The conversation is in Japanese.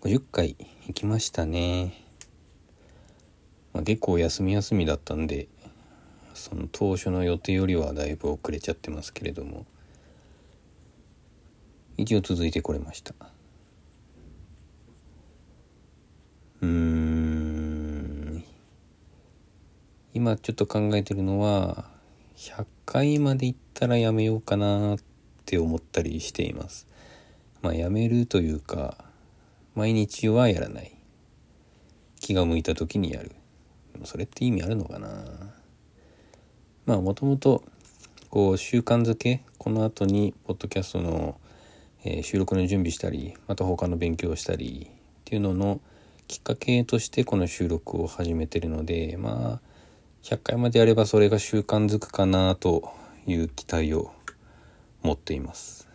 50回行きましたね、まあ、結構休み休みだったんでその当初の予定よりはだいぶ遅れちゃってますけれども。一応続いてこれました。うーん。今ちょっと考えてるのは100回まで行ったらやめようかなって思ったりしています。まあやめるというか毎日はやらない。気が向いた時にやる。それって意味あるのかな？まあもともとこう習慣づけこの後にポッドキャストの、えー、収録の準備したりまた他の勉強をしたりっていうののきっかけとしてこの収録を始めてるのでまあ100回までやればそれが習慣づくかなという期待を持っています。